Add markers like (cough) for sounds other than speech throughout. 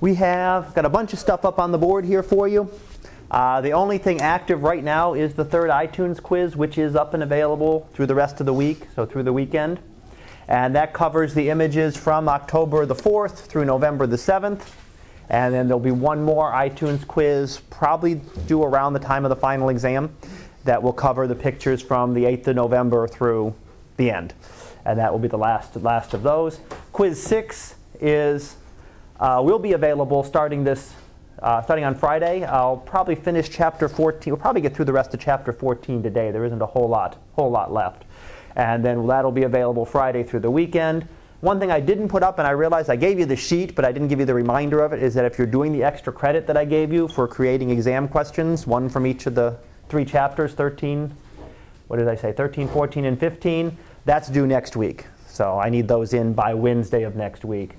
We have got a bunch of stuff up on the board here for you. Uh, the only thing active right now is the third iTunes quiz, which is up and available through the rest of the week, so through the weekend. And that covers the images from October the 4th through November the 7th. And then there'll be one more iTunes quiz, probably due around the time of the final exam, that will cover the pictures from the 8th of November through the end. And that will be the last, last of those. Quiz 6 is uh, will be available starting this uh, starting on Friday. I'll probably finish chapter 14. We'll probably get through the rest of chapter 14 today. There isn't a whole lot whole lot left, and then that'll be available Friday through the weekend. One thing I didn't put up, and I realized I gave you the sheet, but I didn't give you the reminder of it, is that if you're doing the extra credit that I gave you for creating exam questions, one from each of the three chapters, 13, what did I say, 13, 14, and 15, that's due next week. So I need those in by Wednesday of next week.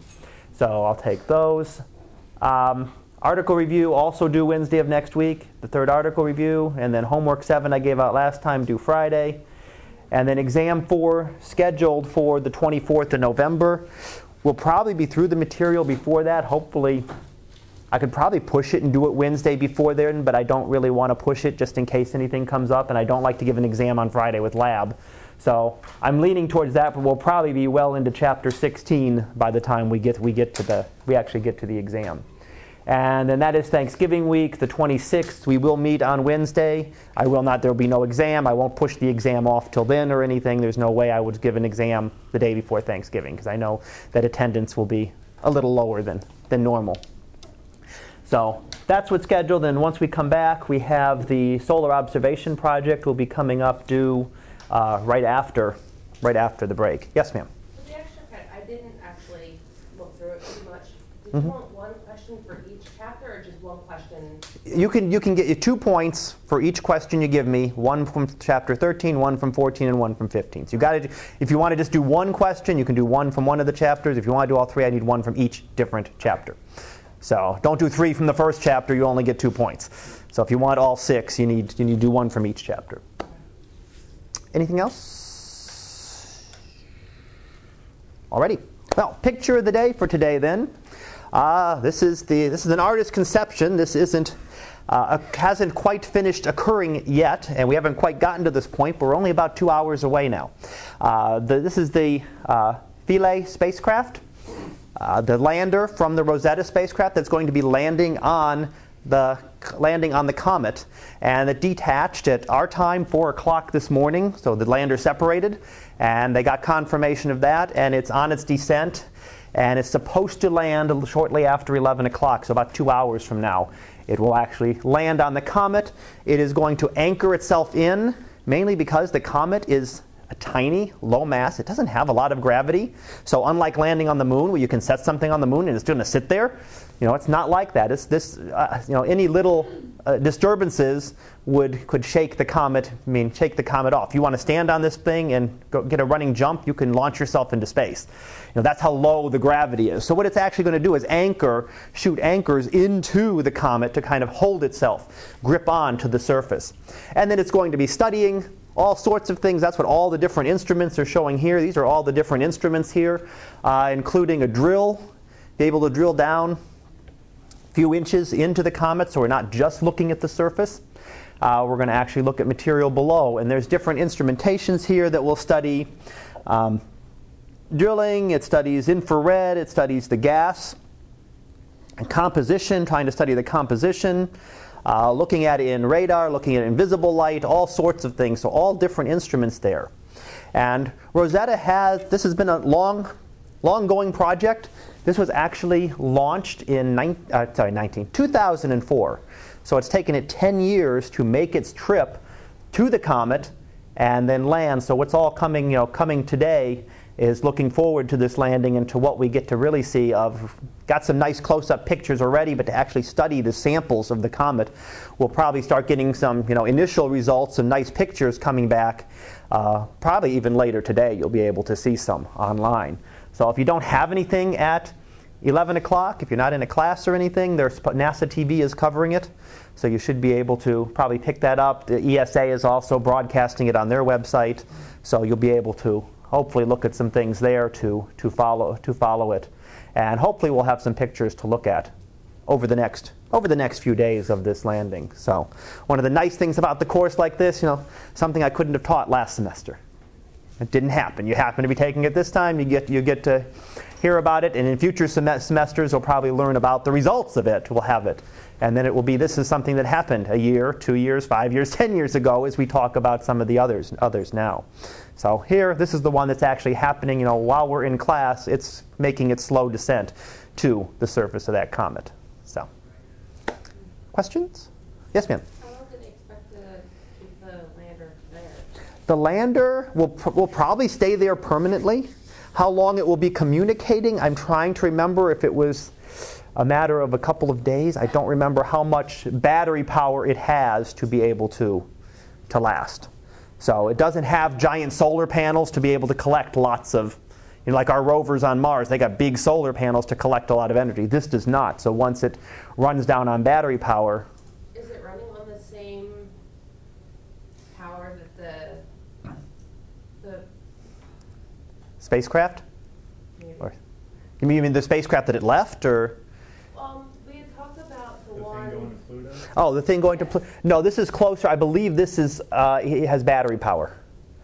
So I'll take those. Um, article review also due Wednesday of next week, the third article review, and then homework seven I gave out last time due Friday. And then exam four scheduled for the 24th of November. We'll probably be through the material before that. Hopefully, I could probably push it and do it Wednesday before then, but I don't really want to push it just in case anything comes up, and I don't like to give an exam on Friday with lab. So I'm leaning towards that, but we'll probably be well into chapter 16 by the time we get we get to the we actually get to the exam. And then that is Thanksgiving week, the 26th. We will meet on Wednesday. I will not, there will be no exam. I won't push the exam off till then or anything. There's no way I would give an exam the day before Thanksgiving because I know that attendance will be a little lower than, than normal. So that's what's scheduled. And once we come back, we have the solar observation project will be coming up due uh, right after right after the break. Yes, ma'am. the extra credit, I didn't actually look through it too much. Did you Mhm. want one question for each chapter or just one question? You can you can get you two points for each question you give me. One from chapter 13, one from 14, and one from 15. So you got to if you want to just do one question, you can do one from one of the chapters. If you want to do all three, I need one from each different chapter. So don't do three from the first chapter. You only get two points. So if you want all six, you need you need to do one from each chapter. Anything else? Alrighty. Well, picture of the day for today then. Uh, this is the this is an artist's conception. This isn't uh, hasn't quite finished occurring yet, and we haven't quite gotten to this point. But we're only about two hours away now. Uh, the, this is the uh, Philae spacecraft, uh, the lander from the Rosetta spacecraft that's going to be landing on the landing on the comet, and it detached at our time, four o'clock this morning. So the lander separated, and they got confirmation of that, and it's on its descent, and it's supposed to land shortly after 11 o'clock, so about two hours from now. It will actually land on the comet. It is going to anchor itself in, mainly because the comet is a tiny, low mass. It doesn't have a lot of gravity. So unlike landing on the moon, where you can set something on the moon and it's going to sit there, you know, it's not like that. It's this, uh, you know, any little uh, disturbances would could shake the comet. I mean, shake the comet off. You want to stand on this thing and go, get a running jump, you can launch yourself into space. You know, that's how low the gravity is. So what it's actually going to do is anchor, shoot anchors into the comet to kind of hold itself, grip on to the surface, and then it's going to be studying all sorts of things. That's what all the different instruments are showing here. These are all the different instruments here, uh, including a drill, be able to drill down a few inches into the comet, so we're not just looking at the surface. Uh, we're going to actually look at material below, and there's different instrumentations here that will study um, drilling. It studies infrared. It studies the gas and composition, trying to study the composition uh, looking at in radar, looking at invisible light, all sorts of things. So all different instruments there. And Rosetta has this has been a long, long going project. This was actually launched in uh, sorry, 19, 2004. So it's taken it 10 years to make its trip to the comet and then land. So what's all coming, you know, coming today is looking forward to this landing and to what we get to really see of got some nice close-up pictures already but to actually study the samples of the comet we'll probably start getting some you know initial results some nice pictures coming back uh, probably even later today you'll be able to see some online. So if you don't have anything at 11 o'clock if you're not in a class or anything there's nasa tv is covering it so you should be able to probably pick that up. The esa is also broadcasting it on their website so you'll be able to hopefully look at some things there to, to, follow, to follow it. And hopefully we'll have some pictures to look at over the next over the next few days of this landing. So, one of the nice things about the course like this, you know, something I couldn't have taught last semester. It didn't happen. You happen to be taking it this time. You get you get to hear about it, and in future sem- semesters, we'll probably learn about the results of it. We'll have it, and then it will be this is something that happened a year, two years, five years, (laughs) ten years ago, as we talk about some of the others others now. So here, this is the one that's actually happening. You know, while we're in class, it's making its slow descent to the surface of that comet. So, questions? Yes, ma'am. How long do they expect the lander there? The lander will, pr- will probably stay there permanently. How long it will be communicating, I'm trying to remember if it was a matter of a couple of days. I don't remember how much battery power it has to be able to, to last. So it doesn't have giant solar panels to be able to collect lots of, you know, like our rovers on Mars, they got big solar panels to collect a lot of energy. This does not. So once it runs down on battery power, Is it running on the same power that the, the, spacecraft? maybe? Or, you mean, you mean the spacecraft that it left, or? Um, we had talked about the The thing going one, to Pluto? Oh, the thing going to Pl- no. This is closer. I believe this is uh, it has battery power.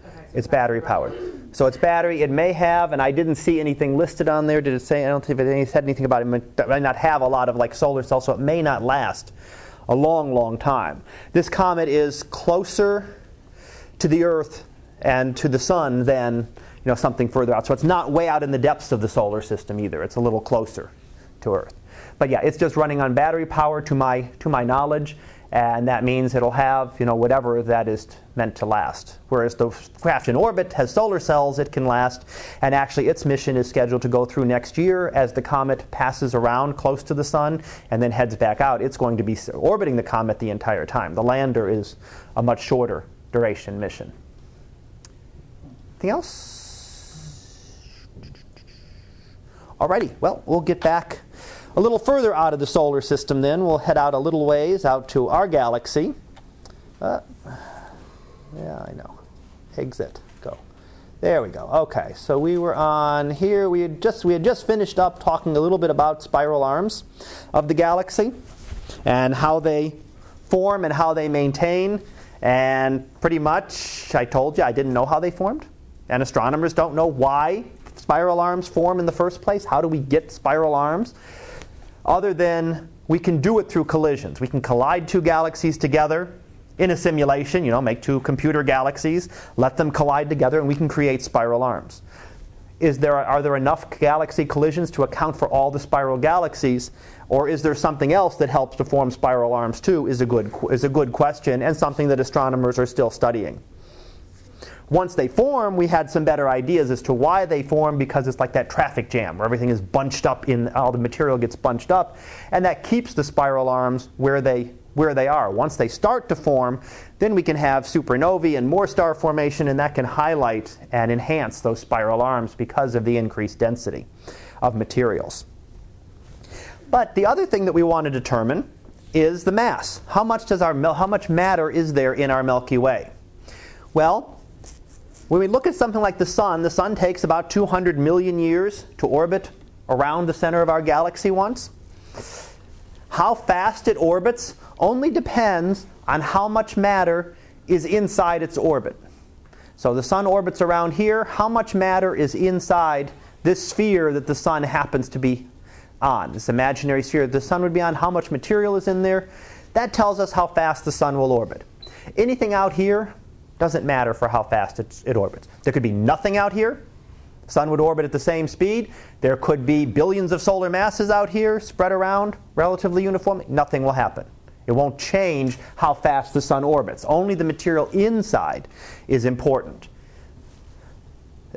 okay. so It's battery powered. So it's battery. It may have, and I didn't see anything listed on there. Did it say? I don't think it said anything about it. It may not have a lot of like solar cells, so it may not last a long, long time. This comet is closer to the Earth and to the Sun than you know something further out. So it's not way out in the depths of the solar system either. It's a little closer to Earth. But yeah, it's just running on battery power to my to my knowledge, and that means it'll have you know whatever that is meant to last. Whereas the craft in orbit has solar cells, it can last, and actually its mission is scheduled to go through next year as the comet passes around close to the sun and then heads back out. It's going to be orbiting the comet the entire time. The lander is a much shorter duration mission. Anything else? Alrighty, well, we'll get back a little further out of the solar system then. We'll head out a little ways out to our galaxy. Uh, yeah, I know. Exit. Go. There we go. Okay, so we were on here. We had just we had just finished up talking a little bit about spiral arms of the galaxy and how they form and how they maintain. And pretty much, I told you I didn't know how they formed. And astronomers don't know why spiral arms form in the first place. How do we get spiral arms? Other than we can do it through collisions. We can collide two galaxies together in a simulation, you know, make two computer galaxies, let them collide together, and we can create spiral arms. Is there, are there enough galaxy collisions to account for all the spiral galaxies? Or is there something else that helps to form spiral arms too? Is a good, is a good question and something that astronomers are still studying. Once they form, we had some better ideas as to why they form because it's like that traffic jam where everything is bunched up in all the material gets bunched up, and that keeps the spiral arms where they where they are. Once they start to form, then we can have supernovae and more star formation, and that can highlight and enhance those spiral arms because of the increased density of materials. But the other thing that we want to determine is the mass. How much does our how much matter is there in our Milky Way? Well, when we look at something like the sun, the sun takes about 200 million years to orbit around the center of our galaxy once. How fast it orbits only depends on how much matter is inside its orbit. So the sun orbits around here. How much matter is inside this sphere that the sun happens to be on? This imaginary sphere that the sun would be on, how much material is in there? That tells us how fast the sun will orbit. Anything out here doesn't matter for how fast it, it orbits. There could be nothing out here. Sun would orbit at the same speed. There could be billions of solar masses out here spread around relatively uniformly. Nothing will happen. It won't change how fast the sun orbits. Only the material inside is important.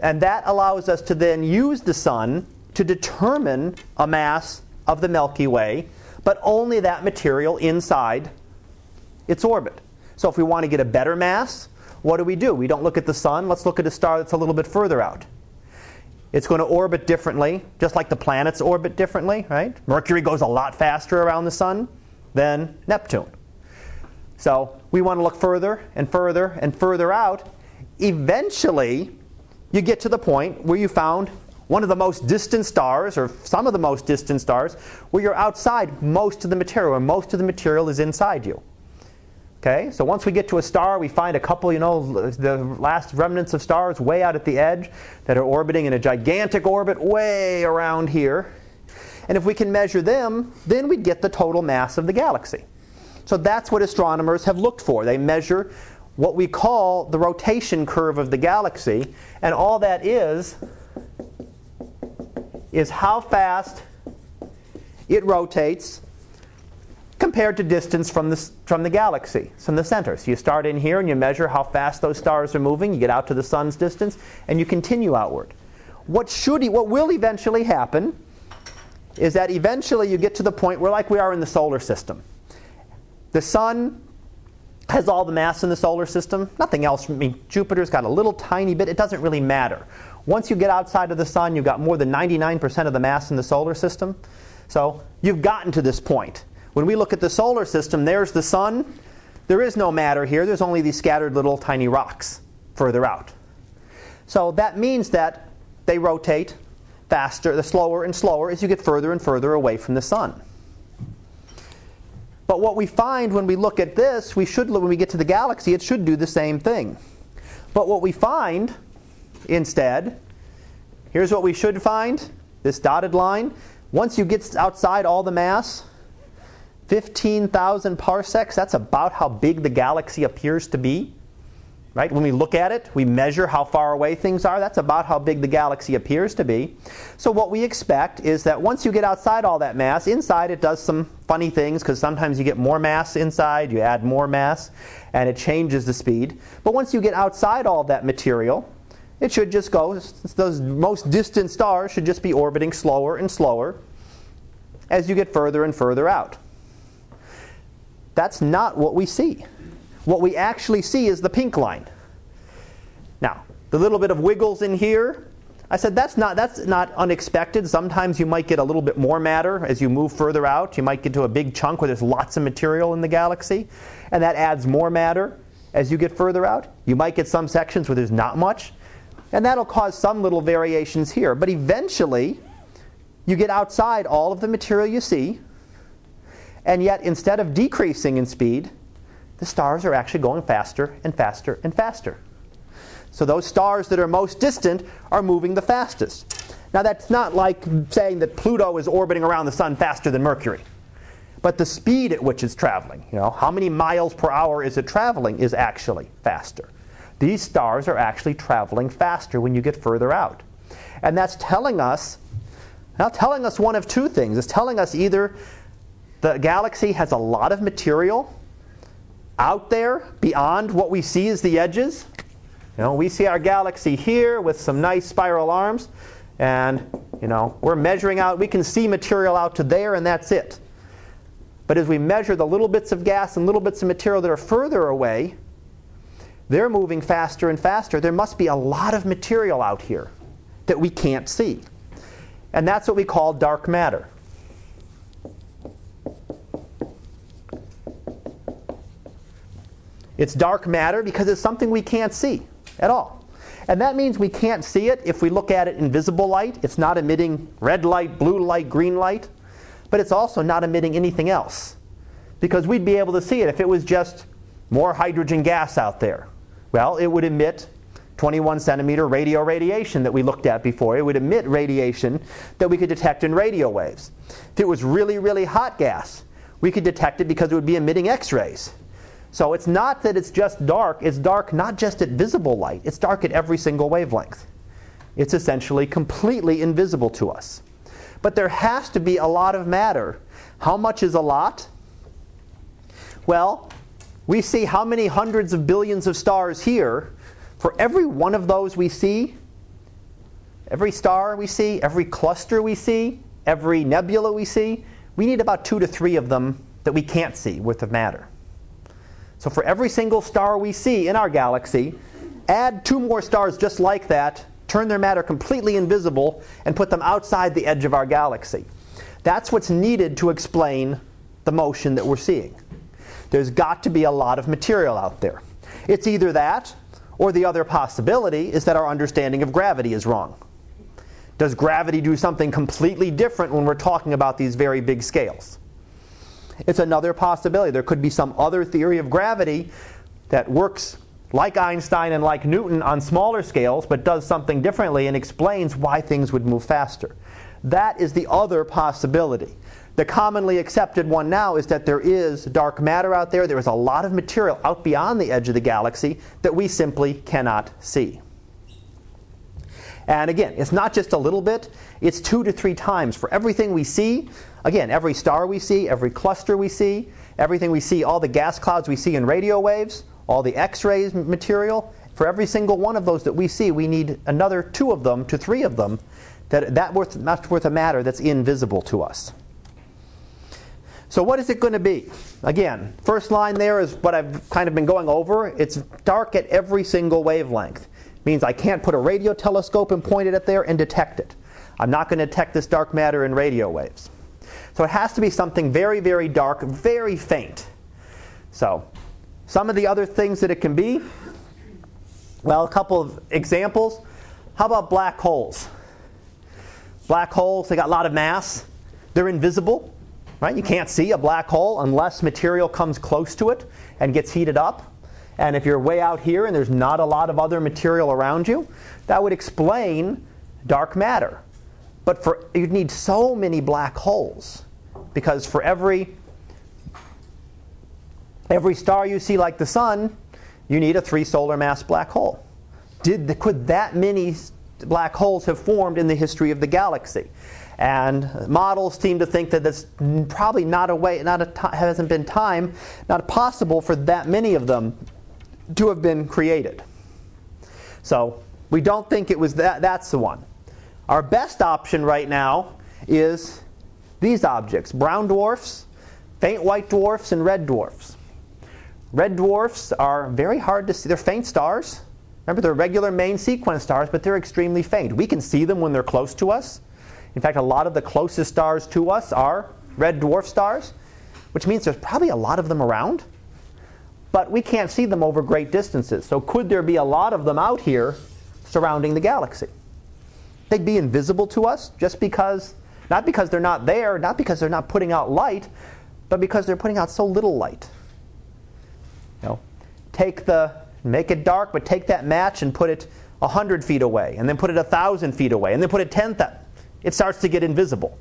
And that allows us to then use the sun to determine a mass of the Milky Way, but only that material inside its orbit. So if we want to get a better mass, what do we do? We don't look at the sun. Let's look at a star that's a little bit further out. It's going to orbit differently, just like the planets orbit differently, right? Mercury goes a lot faster around the sun than Neptune. So we want to look further and further and further out. Eventually, you get to the point where you found one of the most distant stars, or some of the most distant stars, where you're outside most of the material, and most of the material is inside you. Okay, so once we get to a star, we find a couple, you know, the last remnants of stars way out at the edge that are orbiting in a gigantic orbit way around here. And if we can measure them, then we'd get the total mass of the galaxy. So that's what astronomers have looked for. They measure what we call the rotation curve of the galaxy, and all that is is how fast it rotates compared to distance from the, from the galaxy, from the center. So you start in here and you measure how fast those stars are moving, you get out to the sun's distance, and you continue outward. What, should, what will eventually happen is that eventually you get to the point where, like we are in the solar system, the sun has all the mass in the solar system, nothing else. I mean, Jupiter's got a little tiny bit, it doesn't really matter. Once you get outside of the sun, you've got more than 99% of the mass in the solar system. So you've gotten to this point. When we look at the solar system, there's the sun. There is no matter here, there's only these scattered little tiny rocks further out. So that means that they rotate faster, the slower and slower as you get further and further away from the sun. But what we find when we look at this, we should when we get to the galaxy, it should do the same thing. But what we find instead, here's what we should find, this dotted line. Once you get outside all the mass, 15,000 parsecs, that's about how big the galaxy appears to be. Right? When we look at it, we measure how far away things are. That's about how big the galaxy appears to be. So, what we expect is that once you get outside all that mass, inside it does some funny things because sometimes you get more mass inside, you add more mass, and it changes the speed. But once you get outside all that material, it should just go, those most distant stars should just be orbiting slower and slower as you get further and further out. That's not what we see. What we actually see is the pink line. Now, the little bit of wiggles in here, I said that's not that's not unexpected. Sometimes you might get a little bit more matter as you move further out. You might get to a big chunk where there's lots of material in the galaxy, and that adds more matter as you get further out. You might get some sections where there's not much, and that'll cause some little variations here. But eventually, you get outside all of the material you see, and yet, instead of decreasing in speed, the stars are actually going faster and faster and faster. So, those stars that are most distant are moving the fastest. Now, that's not like saying that Pluto is orbiting around the sun faster than Mercury. But the speed at which it's traveling, you know, how many miles per hour is it traveling, is actually faster. These stars are actually traveling faster when you get further out. And that's telling us, now telling us one of two things. It's telling us either the galaxy has a lot of material out there beyond what we see as the edges. You know, we see our galaxy here with some nice spiral arms, and you know, we're measuring out, we can see material out to there, and that's it. But as we measure the little bits of gas and little bits of material that are further away, they're moving faster and faster. There must be a lot of material out here that we can't see. And that's what we call dark matter. It's dark matter because it's something we can't see at all. And that means we can't see it if we look at it in visible light. It's not emitting red light, blue light, green light, but it's also not emitting anything else. Because we'd be able to see it if it was just more hydrogen gas out there. Well, it would emit 21 centimeter radio radiation that we looked at before. It would emit radiation that we could detect in radio waves. If it was really, really hot gas, we could detect it because it would be emitting X rays. So it's not that it's just dark, it's dark not just at visible light, it's dark at every single wavelength. It's essentially completely invisible to us. But there has to be a lot of matter. How much is a lot? Well, we see how many hundreds of billions of stars here. For every one of those we see, every star we see, every cluster we see, every nebula we see, we need about two to three of them that we can't see worth of matter. So for every single star we see in our galaxy, add two more stars just like that, turn their matter completely invisible, and put them outside the edge of our galaxy. That's what's needed to explain the motion that we're seeing. There's got to be a lot of material out there. It's either that, or the other possibility is that our understanding of gravity is wrong. Does gravity do something completely different when we're talking about these very big scales? It's another possibility. There could be some other theory of gravity that works like Einstein and like Newton on smaller scales, but does something differently and explains why things would move faster. That is the other possibility. The commonly accepted one now is that there is dark matter out there. There is a lot of material out beyond the edge of the galaxy that we simply cannot see. And again, it's not just a little bit, it's two to three times for everything we see. Again, every star we see, every cluster we see, everything we see, all the gas clouds we see in radio waves, all the X rays material. For every single one of those that we see, we need another two of them to three of them that that worth, not worth a matter that's invisible to us. So, what is it going to be? Again, first line there is what I've kind of been going over. It's dark at every single wavelength It means I can't put a radio telescope and point it at there and detect it. I'm not going to detect this dark matter in radio waves. So it has to be something very, very dark, very faint. So, some of the other things that it can be, well, a couple of examples. How about black holes? Black holes, they got a lot of mass. They're invisible, right? You can't see a black hole unless material comes close to it and gets heated up. And if you're way out here and there's not a lot of other material around you, that would explain dark matter. But for you'd need so many black holes because for every every star you see like the sun, you need a 3 solar mass black hole. Did the, could that many black holes have formed in the history of the galaxy? And models seem to think that that's probably not a way, not a t- hasn't been time, not possible for that many of them to have been created. So we don't think it was that, that's the one. Our best option right now is these objects brown dwarfs, faint white dwarfs, and red dwarfs. Red dwarfs are very hard to see. They're faint stars. Remember, they're regular main sequence stars, but they're extremely faint. We can see them when they're close to us. In fact, a lot of the closest stars to us are red dwarf stars, which means there's probably a lot of them around but we can't see them over great distances. So, could there be a lot of them out here surrounding the galaxy? They'd be invisible to us just because, not because they're not there, not because they're not putting out light, but because they're putting out so little light. You know, take the, make it dark, but take that match and put it 100 feet away, and then put it 1,000 feet away, and then put it 10,000. It starts to get invisible.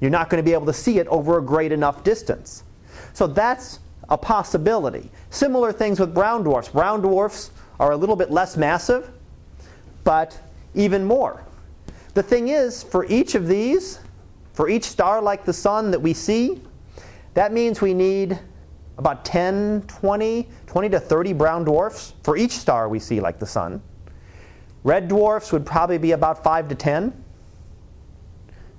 You're not going to be able to see it over a great enough distance. So that's a possibility. Similar things with brown dwarfs. Brown dwarfs are a little bit less massive, but even more. The thing is, for each of these, for each star like the sun that we see, that means we need about 10, 20, 20 to 30 brown dwarfs for each star we see like the sun. Red dwarfs would probably be about 5 to 10,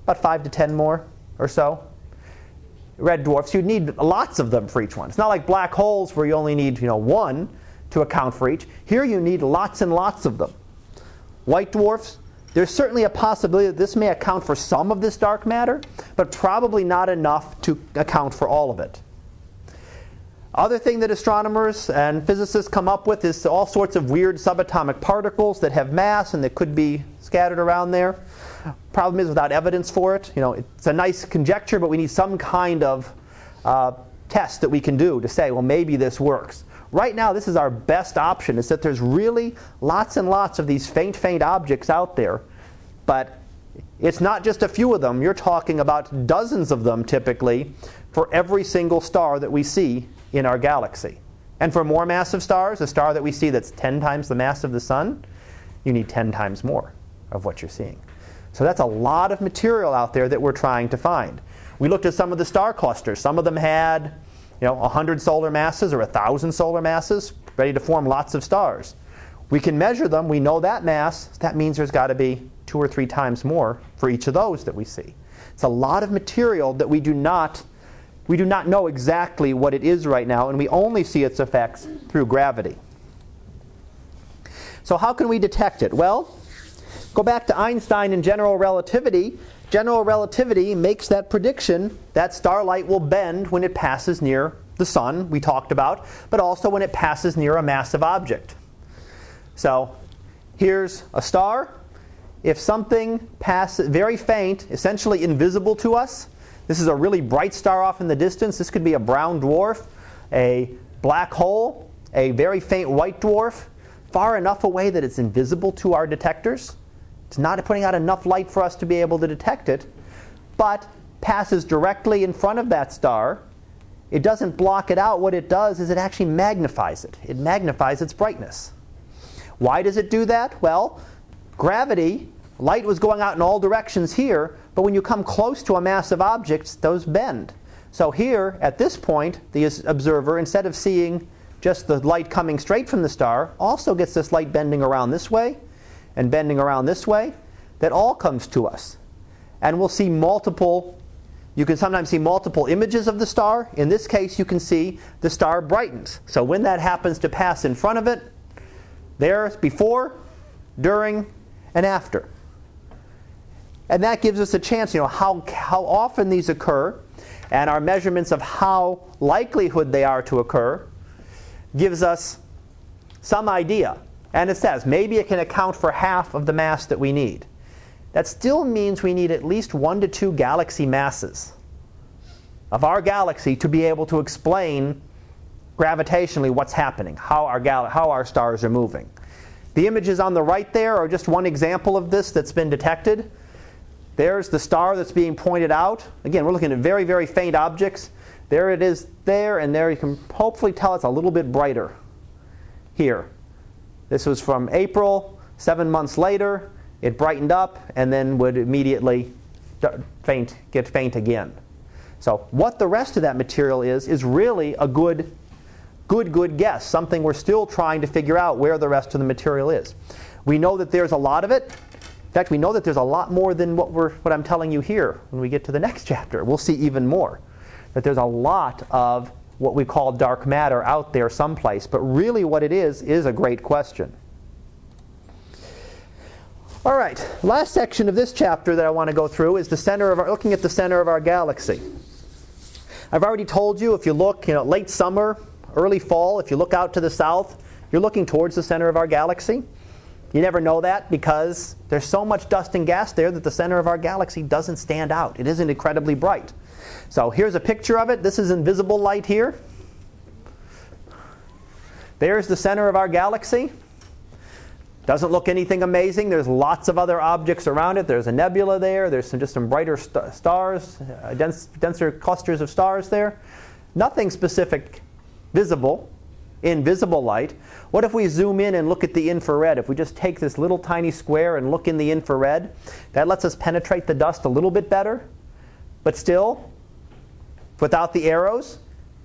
about 5 to 10 more or so red dwarfs, you'd need lots of them for each one. It's not like black holes where you only need you know, one to account for each. Here you need lots and lots of them. White dwarfs, there's certainly a possibility that this may account for some of this dark matter, but probably not enough to account for all of it. Other thing that astronomers and physicists come up with is all sorts of weird subatomic particles that have mass and that could be scattered around there. Problem is, without evidence for it, you know, it's a nice conjecture, but we need some kind of uh, test that we can do to say, well, maybe this works. Right now, this is our best option, is that there's really lots and lots of these faint, faint objects out there, but it's not just a few of them. You're talking about dozens of them typically for every single star that we see in our galaxy. And for more massive stars, a star that we see that's 10 times the mass of the sun, you need 10 times more of what you're seeing. So that's a lot of material out there that we're trying to find. We looked at some of the star clusters. Some of them had, you know, 100 solar masses or 1,000 solar masses, ready to form lots of stars. We can measure them. We know that mass. That means there's got to be two or three times more for each of those that we see. It's a lot of material that we do not we do not know exactly what it is right now, and we only see its effects through gravity. So, how can we detect it? Well, Go back to Einstein and general relativity. General relativity makes that prediction that starlight will bend when it passes near the sun, we talked about, but also when it passes near a massive object. So here's a star. if something passes very faint, essentially invisible to us, this is a really bright star off in the distance. This could be a brown dwarf, a black hole, a very faint white dwarf, far enough away that it's invisible to our detectors. It's not putting out enough light for us to be able to detect it, but passes directly in front of that star. It doesn't block it out. What it does is it actually magnifies it. It magnifies its brightness. Why does it do that? Well, gravity, light was going out in all directions here, but when you come close to a massive object, those bend. So here, at this point, the observer, instead of seeing just the light coming straight from the star, also gets this light bending around this way and bending around this way. That all comes to us. And we'll see multiple, you can sometimes see multiple images of the star. In this case, you can see the star brightens. So when that happens to pass in front of it, there's before, during, and after. And that gives us a chance, you know, how, how often these occur and our measurements of how likelihood they are to occur gives us some idea. And it says maybe it can account for half of the mass that we need. That still means we need at least one to two galaxy masses of our galaxy to be able to explain gravitationally what's happening, how our, gal- how our stars are moving. The images on the right there are just one example of this that's been detected. There's the star that's being pointed out. Again, we're looking at very, very faint objects. There it is there, and there you can hopefully tell it's a little bit brighter here. This was from April. Seven months later, it brightened up and then would immediately faint, get faint again. So, what the rest of that material is, is really a good, good, good guess. Something we're still trying to figure out where the rest of the material is. We know that there's a lot of it In fact, we know that there's a lot more than what, we're, what I'm telling you here when we get to the next chapter. We'll see even more. That there's a lot of what we call dark matter out there someplace. But really, what it is, is a great question. All right, last section of this chapter that I want to go through is the center of our, looking at the center of our galaxy. I've already told you if you look, you know, late summer, early fall, if you look out to the south, you're looking towards the center of our galaxy. You never know that because there's so much dust and gas there that the center of our galaxy doesn't stand out. It isn't incredibly bright. So here's a picture of it. This is invisible light here. There's the center of our galaxy. Doesn't look anything amazing. There's lots of other objects around it. There's a nebula there. There's some, just some brighter st- stars, uh, dense, denser clusters of stars there. Nothing specific visible in visible light. What if we zoom in and look at the infrared? If we just take this little tiny square and look in the infrared, that lets us penetrate the dust a little bit better. But still, without the arrows,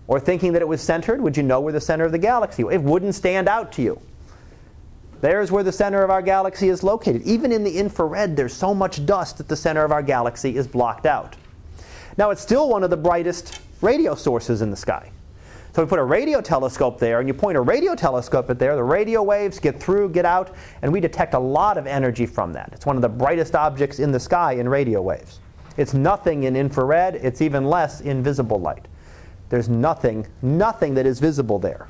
or thinking that it was centered, would you know where the center of the galaxy was? It wouldn't stand out to you. There's where the center of our galaxy is located. Even in the infrared, there's so much dust that the center of our galaxy is blocked out. Now, it's still one of the brightest radio sources in the sky. So we put a radio telescope there, and you point a radio telescope at there, the radio waves get through, get out, and we detect a lot of energy from that. It's one of the brightest objects in the sky in radio waves. It's nothing in infrared, it's even less in visible light. There's nothing, nothing that is visible there.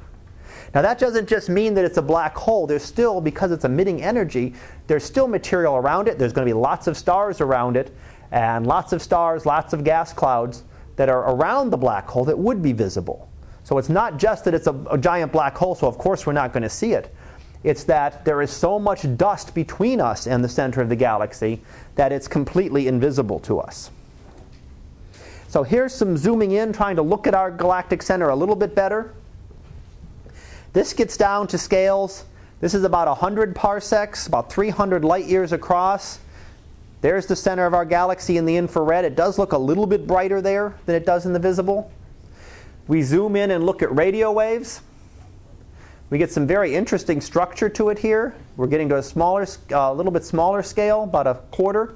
Now, that doesn't just mean that it's a black hole. There's still, because it's emitting energy, there's still material around it. There's going to be lots of stars around it, and lots of stars, lots of gas clouds that are around the black hole that would be visible. So it's not just that it's a, a giant black hole, so of course we're not going to see it. It's that there is so much dust between us and the center of the galaxy that it's completely invisible to us. So here's some zooming in, trying to look at our galactic center a little bit better. This gets down to scales. This is about 100 parsecs, about 300 light years across. There's the center of our galaxy in the infrared. It does look a little bit brighter there than it does in the visible. We zoom in and look at radio waves. We get some very interesting structure to it here. We're getting to a smaller, a uh, little bit smaller scale, about a quarter.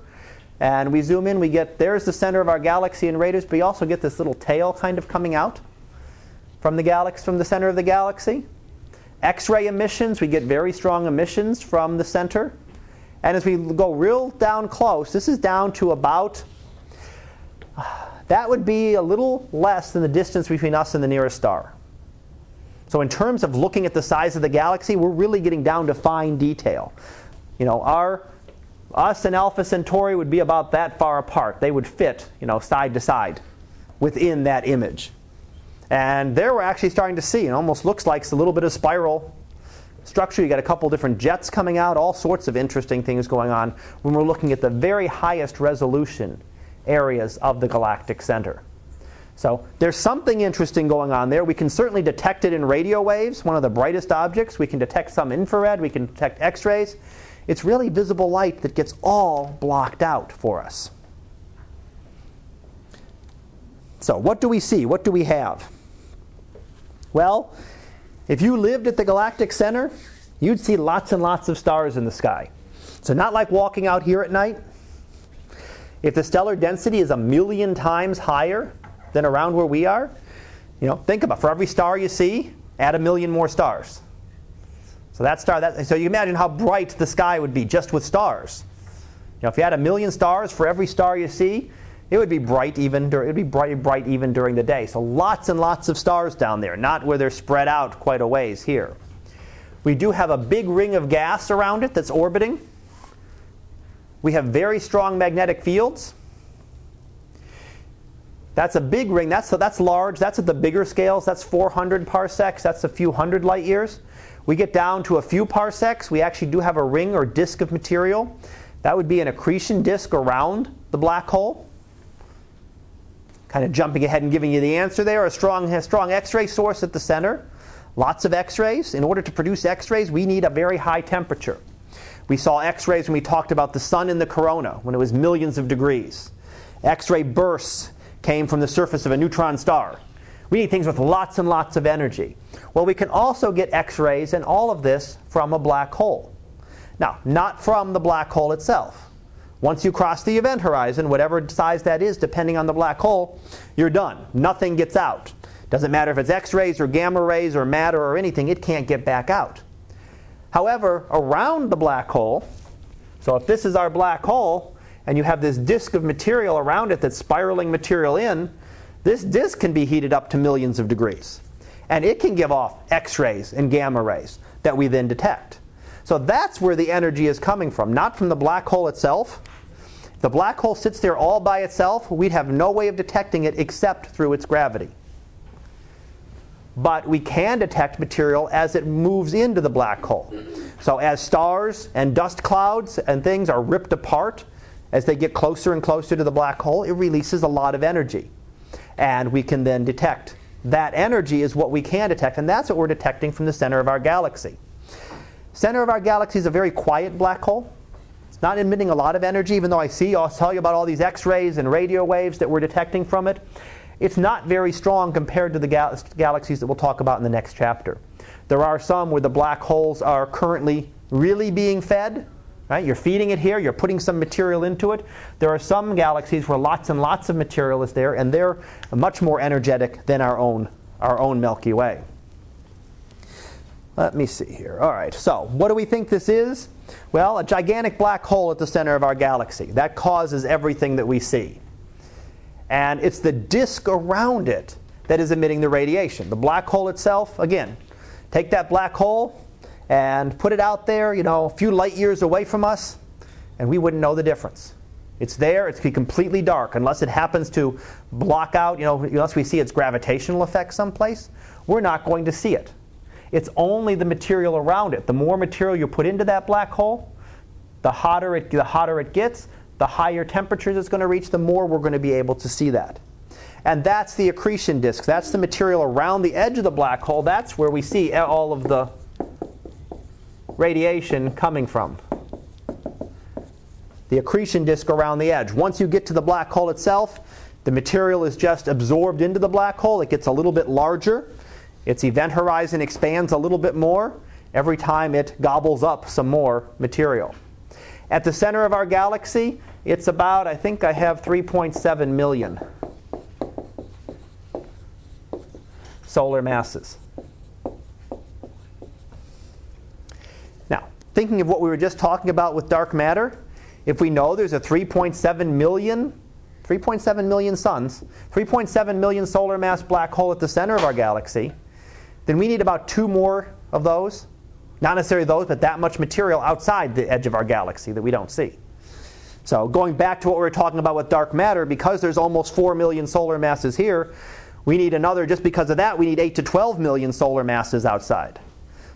And we zoom in, we get there's the center of our galaxy in radius, but we also get this little tail kind of coming out from the galaxy, from the center of the galaxy. X-ray emissions, we get very strong emissions from the center. And as we go real down close, this is down to about (sighs) that would be a little less than the distance between us and the nearest star. So, in terms of looking at the size of the galaxy, we're really getting down to fine detail. You know, our us and Alpha Centauri would be about that far apart. They would fit, you know, side to side within that image. And there we're actually starting to see, it almost looks like it's a little bit of spiral structure. You got a couple different jets coming out, all sorts of interesting things going on when we're looking at the very highest resolution areas of the galactic center. So there's something interesting going on there. We can certainly detect it in radio waves, one of the brightest objects. We can detect some infrared, we can detect X rays. It's really visible light that gets all blocked out for us. So, what do we see? What do we have? Well, if you lived at the galactic center, you'd see lots and lots of stars in the sky. So, not like walking out here at night. If the stellar density is a million times higher than around where we are, you know, think about it. for every star you see, add a million more stars. So that star, that, so you imagine how bright the sky would be just with stars. You know, if you had a million stars for every star you see, it would be bright even it would be bright, bright even during the day. So lots and lots of stars down there, not where they're spread out quite a ways here. We do have a big ring of gas around it that's orbiting. We have very strong magnetic fields. That's a big ring. That's, that's large. That's at the bigger scales. That's 400 parsecs. That's a few hundred light years. We get down to a few parsecs. We actually do have a ring or disk of material. That would be an accretion disk around the black hole. Kind of jumping ahead and giving you the answer there. A strong, a strong X ray source at the center. Lots of X rays. In order to produce X rays, we need a very high temperature. We saw X rays when we talked about the sun in the corona, when it was millions of degrees. X ray bursts came from the surface of a neutron star. We need things with lots and lots of energy. Well, we can also get X rays and all of this from a black hole. Now, not from the black hole itself. Once you cross the event horizon, whatever size that is, depending on the black hole, you're done. Nothing gets out. Doesn't matter if it's X rays or gamma rays or matter or anything, it can't get back out. However, around the black hole, so if this is our black hole, and you have this disk of material around it that's spiraling material in, this disk can be heated up to millions of degrees. And it can give off X rays and gamma rays that we then detect. So that's where the energy is coming from, not from the black hole itself. If the black hole sits there all by itself, we'd have no way of detecting it except through its gravity. But we can detect material as it moves into the black hole. So as stars and dust clouds and things are ripped apart, as they get closer and closer to the black hole, it releases a lot of energy. And we can then detect. That energy is what we can detect, and that's what we're detecting from the center of our galaxy. Center of our galaxy is a very quiet black hole. It's not emitting a lot of energy, even though I see, I'll tell you about all these X rays and radio waves that we're detecting from it. It's not very strong compared to the gal- galaxies that we'll talk about in the next chapter. There are some where the black holes are currently really being fed, Right? You're feeding it here, you're putting some material into it. There are some galaxies where lots and lots of material is there, and they're much more energetic than our own, our own Milky Way. Let me see here. All right, so what do we think this is? Well, a gigantic black hole at the center of our galaxy. That causes everything that we see. And it's the disk around it that is emitting the radiation. The black hole itself, again, take that black hole, and put it out there, you know, a few light years away from us, and we wouldn't know the difference. It's there, it's completely dark, unless it happens to block out, you know, unless we see its gravitational effect someplace, we're not going to see it. It's only the material around it. The more material you put into that black hole, the hotter it, the hotter it gets, the higher temperatures it's going to reach, the more we're going to be able to see that. And that's the accretion disk. That's the material around the edge of the black hole. That's where we see all of the radiation coming from? The accretion disk around the edge. Once you get to the black hole itself, the material is just absorbed into the black hole. It gets a little bit larger. Its event horizon expands a little bit more every time it gobbles up some more material. At the center of our galaxy, it's about, I think I have 3.7 million solar masses. Thinking of what we were just talking about with dark matter, if we know there's a 3.7 million, 3.7 million suns, 3.7 million solar mass black hole at the center of our galaxy, then we need about two more of those. Not necessarily those, but that much material outside the edge of our galaxy that we don't see. So, going back to what we were talking about with dark matter, because there's almost 4 million solar masses here, we need another, just because of that, we need 8 to 12 million solar masses outside.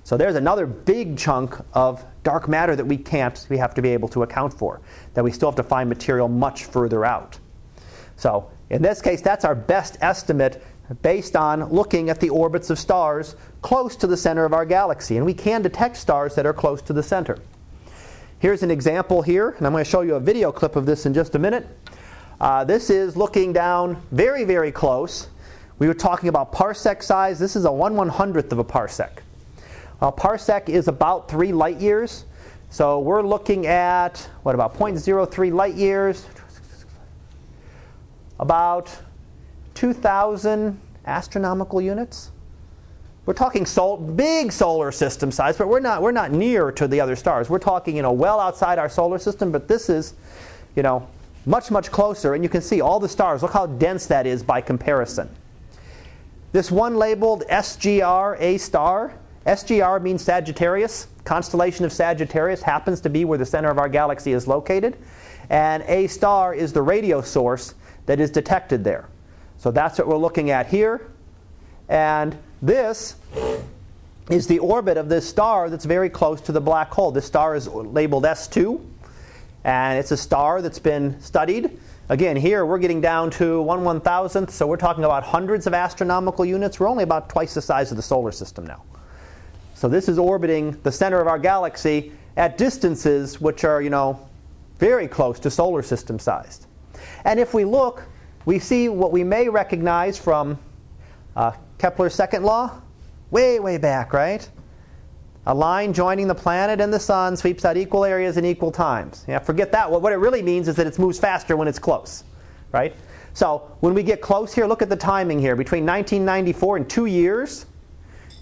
So, there's another big chunk of dark matter that we can't, we have to be able to account for, that we still have to find material much further out. So, in this case, that's our best estimate based on looking at the orbits of stars close to the center of our galaxy. And we can detect stars that are close to the center. Here's an example here, and I'm going to show you a video clip of this in just a minute. Uh, this is looking down very, very close. We were talking about parsec size. This is a 1 100th of a parsec. A parsec is about 3 light years. So we're looking at, what, about 0.03 light years? About 2,000 astronomical units. We're talking sol- big solar system size, but we're not, we're not near to the other stars. We're talking, you know, well outside our solar system, but this is, you know, much, much closer. And you can see all the stars. Look how dense that is by comparison. This one labeled SGR A star, SGR means Sagittarius. Constellation of Sagittarius happens to be where the center of our galaxy is located. And A star is the radio source that is detected there. So that's what we're looking at here. And this is the orbit of this star that's very close to the black hole. This star is labeled S2, and it's a star that's been studied. Again, here we're getting down to 1 one thousandth, so we're talking about hundreds of astronomical units. We're only about twice the size of the solar system now. So this is orbiting the center of our galaxy at distances which are, you know, very close to solar system sized. And if we look, we see what we may recognize from uh, Kepler's second law, way, way back, right? A line joining the planet and the sun sweeps out equal areas in equal times. Yeah, forget that. What it really means is that it moves faster when it's close, right? So when we get close here, look at the timing here. Between 1994 and two years,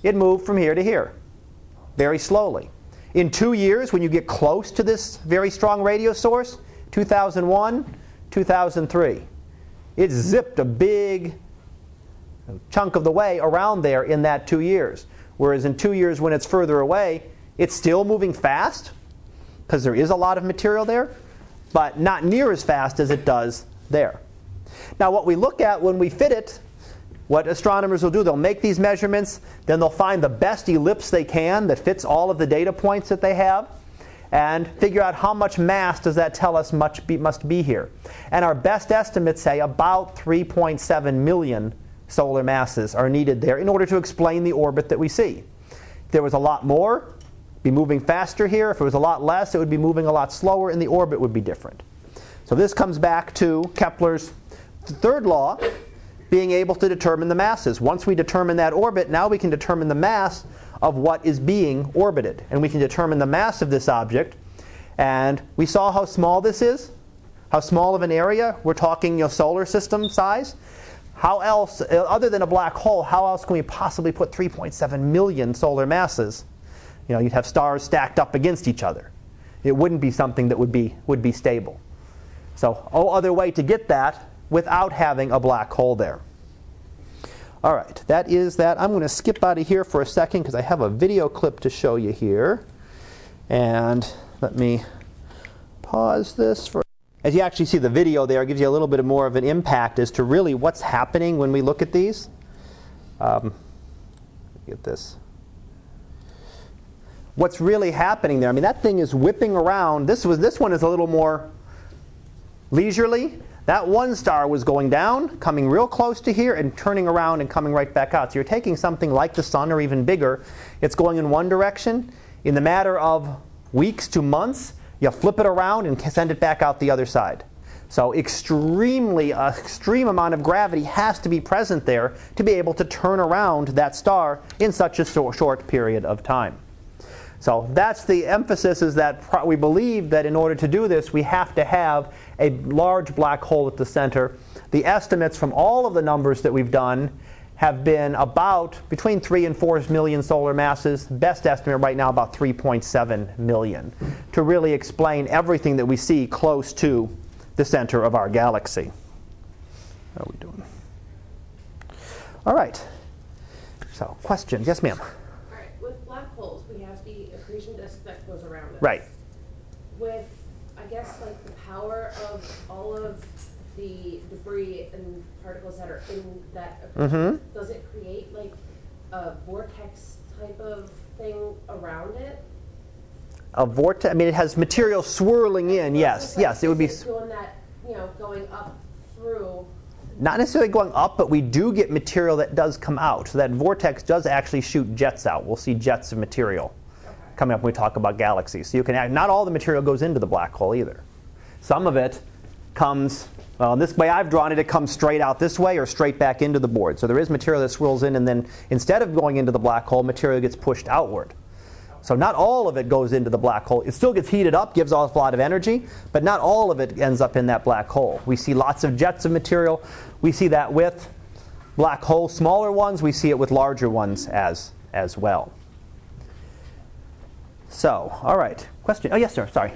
it moved from here to here, very slowly. In two years, when you get close to this very strong radio source, 2001, 2003, it zipped a big chunk of the way around there in that two years. Whereas in two years, when it's further away, it's still moving fast because there is a lot of material there, but not near as fast as it does there. Now, what we look at when we fit it, what astronomers will do, they'll make these measurements, then they'll find the best ellipse they can that fits all of the data points that they have, and figure out how much mass does that tell us be, must be here. And our best estimates say about 3.7 million solar masses are needed there in order to explain the orbit that we see. If there was a lot more, be moving faster here. If it was a lot less, it would be moving a lot slower and the orbit would be different. So this comes back to Kepler's third law, being able to determine the masses. Once we determine that orbit, now we can determine the mass of what is being orbited. And we can determine the mass of this object. And we saw how small this is, how small of an area. We're talking you know, solar system size. How else, uh, other than a black hole, how else can we possibly put 3.7 million solar masses? You know, you'd have stars stacked up against each other. It wouldn't be something that would be, would be stable. So, no other way to get that without having a black hole there. All right, that is that. I'm going to skip out of here for a second because I have a video clip to show you here. And let me pause this for as you actually see the video there, it gives you a little bit more of an impact as to really what's happening when we look at these. Um, get this. What's really happening there? I mean, that thing is whipping around. This was this one is a little more leisurely. That one star was going down, coming real close to here, and turning around and coming right back out. So you're taking something like the sun or even bigger. It's going in one direction. In the matter of weeks to months, you flip it around and send it back out the other side. So extremely, uh, extreme amount of gravity has to be present there to be able to turn around that star in such a so short period of time. So that's the emphasis is that we believe that in order to do this, we have to have a large black hole at the center. The estimates from all of the numbers that we've done have been about between 3 and 4 million solar masses. Best estimate right now about 3.7 million to really explain everything that we see close to the center of our galaxy. How are we doing? All right. So, questions? Yes, ma'am. All right. With black holes, we have the accretion disk that goes around it. Right. With, I guess, like the power of all of the debris and particles that are in that Mhm. does it create like a vortex type of thing around it? A vortex. I mean, it has material swirling in. Yes, like, yes, it would be. is doing that, you know, going up through. not necessarily going up, but we do get material that does come out. So that vortex does actually shoot jets out. We'll see jets of material coming up when we talk about galaxies. So you can not all the material goes into the black hole either. Some of it comes. Well, in this way I've drawn it, it comes straight out this way or straight back into the board. So there is material that swirls in, and then instead of going into the black hole, material gets pushed outward. So not all of it goes into the black hole. It still gets heated up, gives off a lot of energy, but not all of it ends up in that black hole. We see lots of jets of material. We see that with black holes, smaller ones. We see it with larger ones as as well. So, all right. Question. Oh yes, sir. Sorry.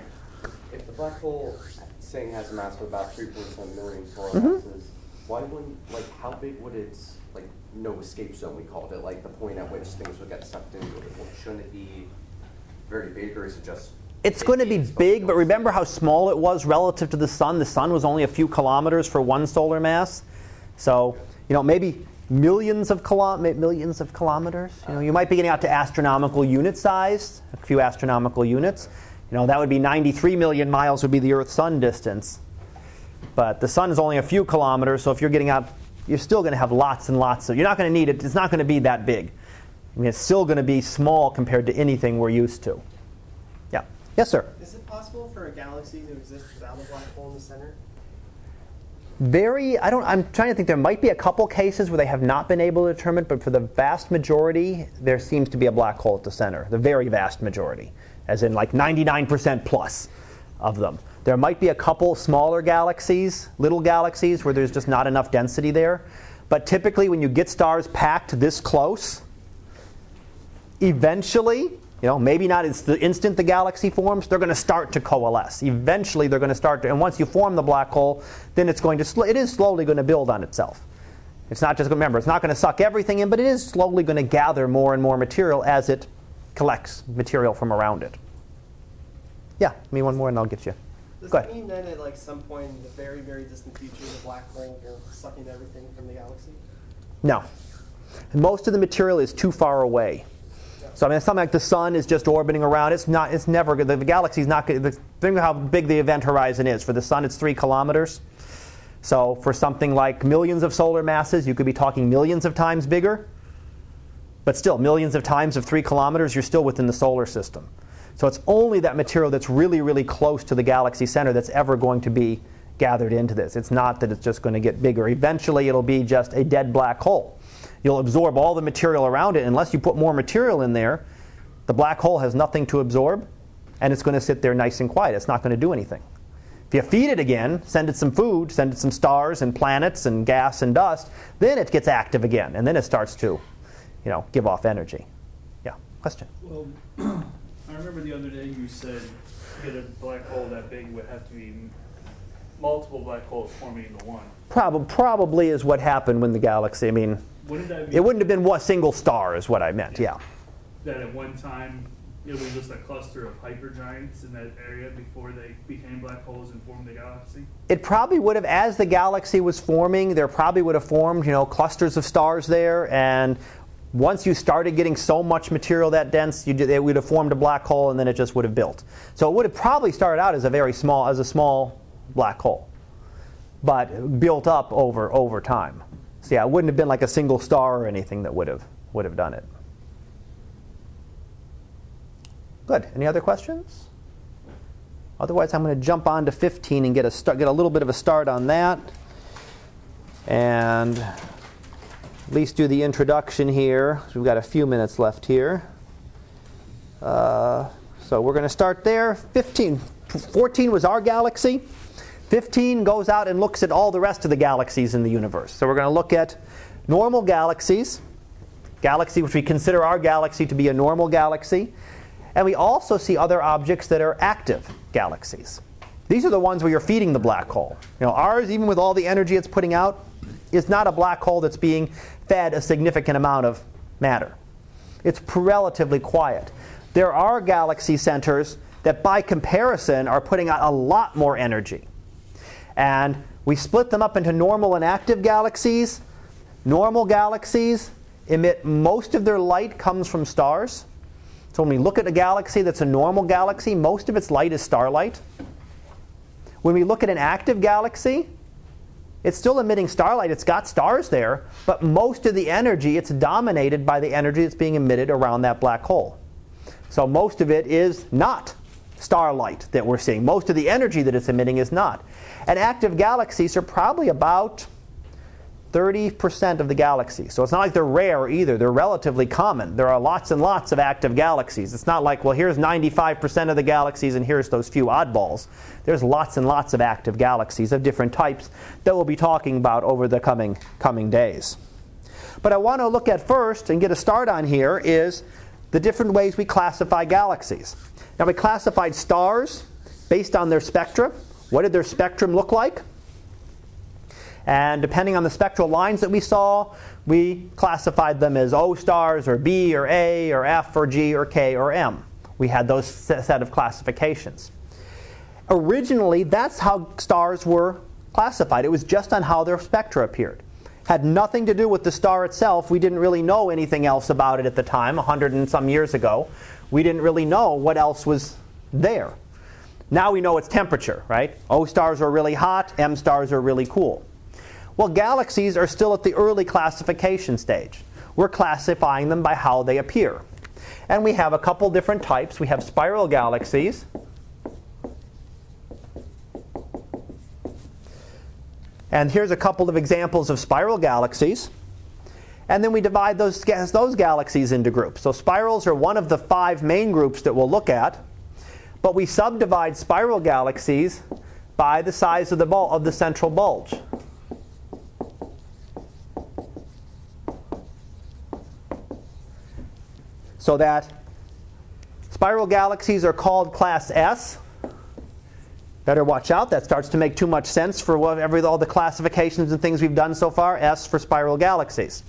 If the black hole, saying has a mass of about 3.7 million solar Mhm. masses, why wouldn't, like, how big would its, like, no escape zone, we called it, like, the point at which things would get sucked into it? Shouldn't it be very big, or is it just? It's going to be big, but remember how small it was relative to the sun? The sun was only a few kilometers for one solar mass. So, you know, maybe millions of kilo- millions of kilometers. You know, you might be getting out to astronomical unit size, a few astronomical units. You know, that would be 93 million miles would be the Earth-Sun distance. But the sun is only a few kilometers, so if you're getting out, you're still going to have lots and lots of. You're not going to need it. It's not going to be that big. I mean, it's still going to be small compared to anything we're used to. Yeah. Yes, sir. Is it possible for a galaxy to exist without a black hole in the center? Very, I don't, I'm trying to think, there might be a couple cases where they have not been able to determine, but for the vast majority, there seems to be a black hole at the center. The very vast majority, as in like 99% plus of them. There might be a couple smaller galaxies, little galaxies, where there's just not enough density there. But typically, when you get stars packed this close, eventually, you know, maybe not it's the instant the galaxy forms, they're going to start to coalesce. Eventually, they're going to start to, and once you form the black hole, then it's going to, sl- it is slowly going to build on itself. It's not just, remember, it's not going to suck everything in, but it is slowly going to gather more and more material as it collects material from around it. Yeah, me one more and I'll get you. Does Go ahead. mean then at like some point in the very, very distant future, the black hole will sucking everything from the galaxy? No. Most of the material is too far away. So I mean, it's something like the sun is just orbiting around. It's not. It's never. The, the galaxy's not. The, think of how big the event horizon is. For the sun, it's three kilometers. So for something like millions of solar masses, you could be talking millions of times bigger. But still, millions of times of three kilometers, you're still within the solar system. So it's only that material that's really, really close to the galaxy center that's ever going to be gathered into this. It's not that it's just going to get bigger. Eventually, it'll be just a dead black hole. You'll absorb all the material around it. Unless you put more material in there, the black hole has nothing to absorb, and it's going to sit there nice and quiet. It's not going to do anything. If you feed it again, send it some food, send it some stars and planets and gas and dust, then it gets active again, and then it starts to, you know, give off energy. Yeah. Question. Well, (clears throat) I remember the other day you said to get a black hole that big would have to be multiple black holes forming into one. Prob- probably is what happened when the galaxy. I mean, Wouldn't that be it wouldn't have been one single star, is what I meant. Yeah. that at one time it was just a cluster of hypergiants in that area before they became black holes and formed the galaxy? It probably would have, as the galaxy was forming, there probably would have formed, you know, clusters of stars there, and once you started getting so much material that dense, you it would have formed a black hole, and then it just would have built. So it would have probably started out as a very small, as a small black hole, but built up over over time. So yeah, it wouldn't have been like a single star or anything that would have would have done it. Good. Any other questions? Otherwise, I'm going to jump on to 15 and get a start, get a little bit of a start on that, and at least do the introduction here. We've got a few minutes left here. Uh, so we're going to start there. 15, 14 was our galaxy. 15 goes out and looks at all the rest of the galaxies in the universe. So we're going to look at normal galaxies, galaxy which we consider our galaxy to be a normal galaxy. And we also see other objects that are active galaxies. These are the ones where you're feeding the black hole. You know, ours, even with all the energy it's putting out, is not a black hole that's being fed a significant amount of matter. It's relatively quiet. There are galaxy centers that by comparison are putting out a lot more energy. And we split them up into normal and active galaxies. Normal galaxies emit most of their light comes from stars. So when we look at a galaxy that's a normal galaxy, most of its light is starlight. When we look at an active galaxy, it's still emitting starlight. It's got stars there, but most of the energy, it's dominated by the energy that's being emitted around that black hole. So most of it is not starlight that we're seeing. Most of the energy that it's emitting is not. And active galaxies are probably about 30% of the galaxies. So it's not like they're rare either. They're relatively common. There are lots and lots of active galaxies. It's not like, well, here's 95% of the galaxies and here's those few oddballs. There's lots and lots of active galaxies of different types that we'll be talking about over the coming, coming days. But I want to look at first and get a start on here is the different ways we classify galaxies. Now, we classified stars based on their spectra. What did their spectrum look like? And depending on the spectral lines that we saw, we classified them as O stars or B or A or F or G or K or M. We had those set of classifications. Originally, that's how stars were classified. It was just on how their spectra appeared. Had nothing to do with the star itself. We didn't really know anything else about it at the time, 100 and some years ago. We didn't really know what else was there. Now we know its temperature, right? O stars are really hot, M stars are really cool. Well, galaxies are still at the early classification stage. We're classifying them by how they appear. And we have a couple different types. We have spiral galaxies. And here's a couple of examples of spiral galaxies. And then we divide those, those galaxies into groups. So spirals are one of the five main groups that we'll look at. But we subdivide spiral galaxies by the size of the, bul- of the central bulge. So that spiral galaxies are called class S. Better watch out. That starts to make too much sense for all the classifications and things we've done so far. S for spiral galaxies.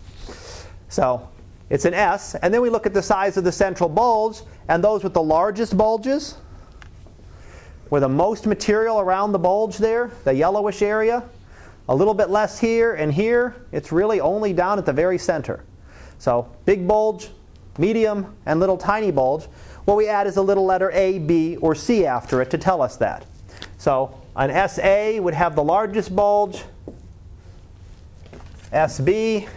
So it's an S. And then we look at the size of the central bulge, and those with the largest bulges, where the most material around the bulge there, the yellowish area, a little bit less here and here, it's really only down at the very center. So big bulge, medium, and little tiny bulge. What we add is a little letter A, B, or C after it to tell us that. So an SA would have the largest bulge, SB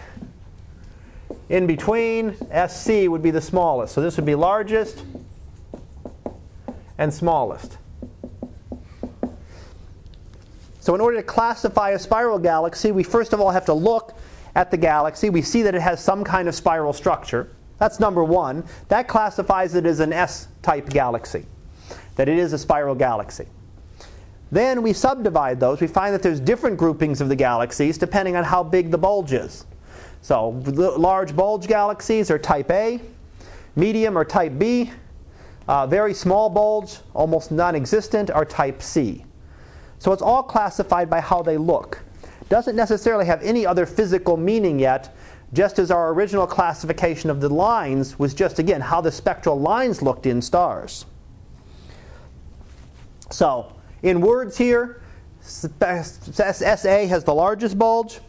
in between, SC would be the smallest. So this would be largest and smallest. So in order to classify a spiral galaxy, we first of all have to look at the galaxy. We see that it has some kind of spiral structure. That's number one. That classifies it as an S type galaxy, that it is a spiral galaxy. Then we subdivide those. We find that there's different groupings of the galaxies depending on how big the bulge is. So large bulge galaxies are type A, medium or type B, uh, very small bulge, almost non-existent, are type C. So it's all classified by how they look. Doesn't necessarily have any other physical meaning yet, just as our original classification of the lines was just, again, how the spectral lines looked in stars. So, in words here, SA has the largest bulge,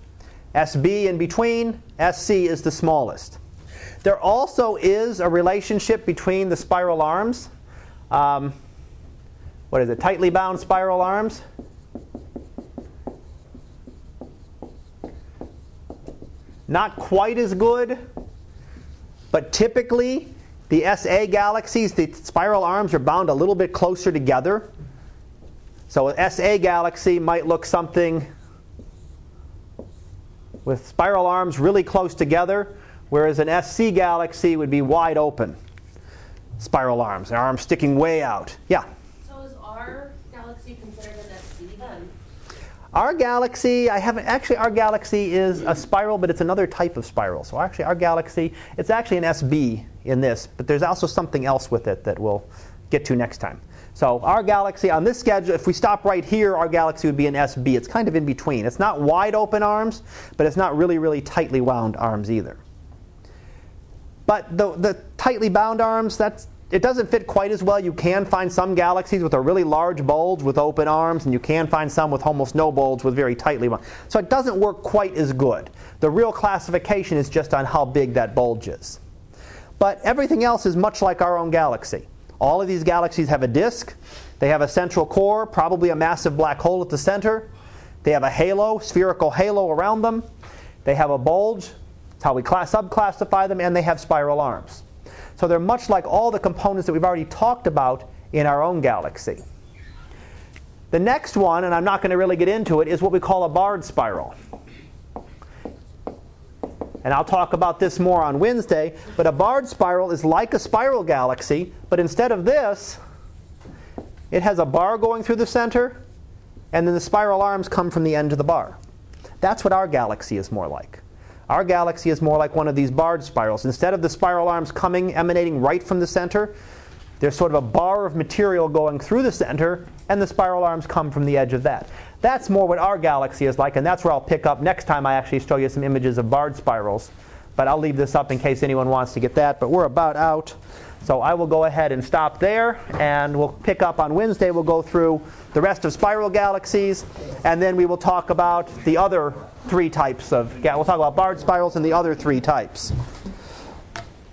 SB in between, SC is the smallest. There also is a relationship between the spiral arms. Um, what is it? Tightly bound spiral arms. Not quite as good, but typically the SA galaxies, the spiral arms are bound a little bit closer together. So an SA galaxy might look something with spiral arms really close together, whereas an SC galaxy would be wide open. Spiral arms, the arms sticking way out. Yeah. So is our galaxy considered an SC then? Our galaxy, I haven't actually. Our galaxy is a spiral, but it's another type of spiral. So actually, our galaxy, it's actually an SB in this, but there's also something else with it that we'll get to next time. So our galaxy on this schedule, if we stop right here, our galaxy would be an SB. It's kind of in between. It's not wide open arms, but it's not really, really tightly wound arms either. But the, the tightly bound arms, that's it doesn't fit quite as well. You can find some galaxies with a really large bulge with open arms, and you can find some with almost no bulge with very tightly wound. So it doesn't work quite as good. The real classification is just on how big that bulge is. But everything else is much like our own galaxy. All of these galaxies have a disk. They have a central core, probably a massive black hole at the center. They have a halo, spherical halo around them. They have a bulge. That's how we class, subclassify them, and they have spiral arms. So they're much like all the components that we've already talked about in our own galaxy. The next one, and I'm not going to really get into it, is what we call a barred spiral. And I'll talk about this more on Wednesday, but a barred spiral is like a spiral galaxy, but instead of this, it has a bar going through the center, and then the spiral arms come from the end of the bar. That's what our galaxy is more like. Our galaxy is more like one of these barred spirals. Instead of the spiral arms coming, emanating right from the center, there's sort of a bar of material going through the center, and the spiral arms come from the edge of that. That's more what our galaxy is like, and that's where I'll pick up next time I actually show you some images of barred spirals. But I'll leave this up in case anyone wants to get that. But we're about out. So I will go ahead and stop there, and we'll pick up on Wednesday. We'll go through the rest of spiral galaxies, and then we will talk about the other three types of. Yeah, we'll talk about barred spirals and the other three types.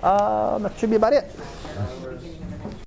Um, that should be about it.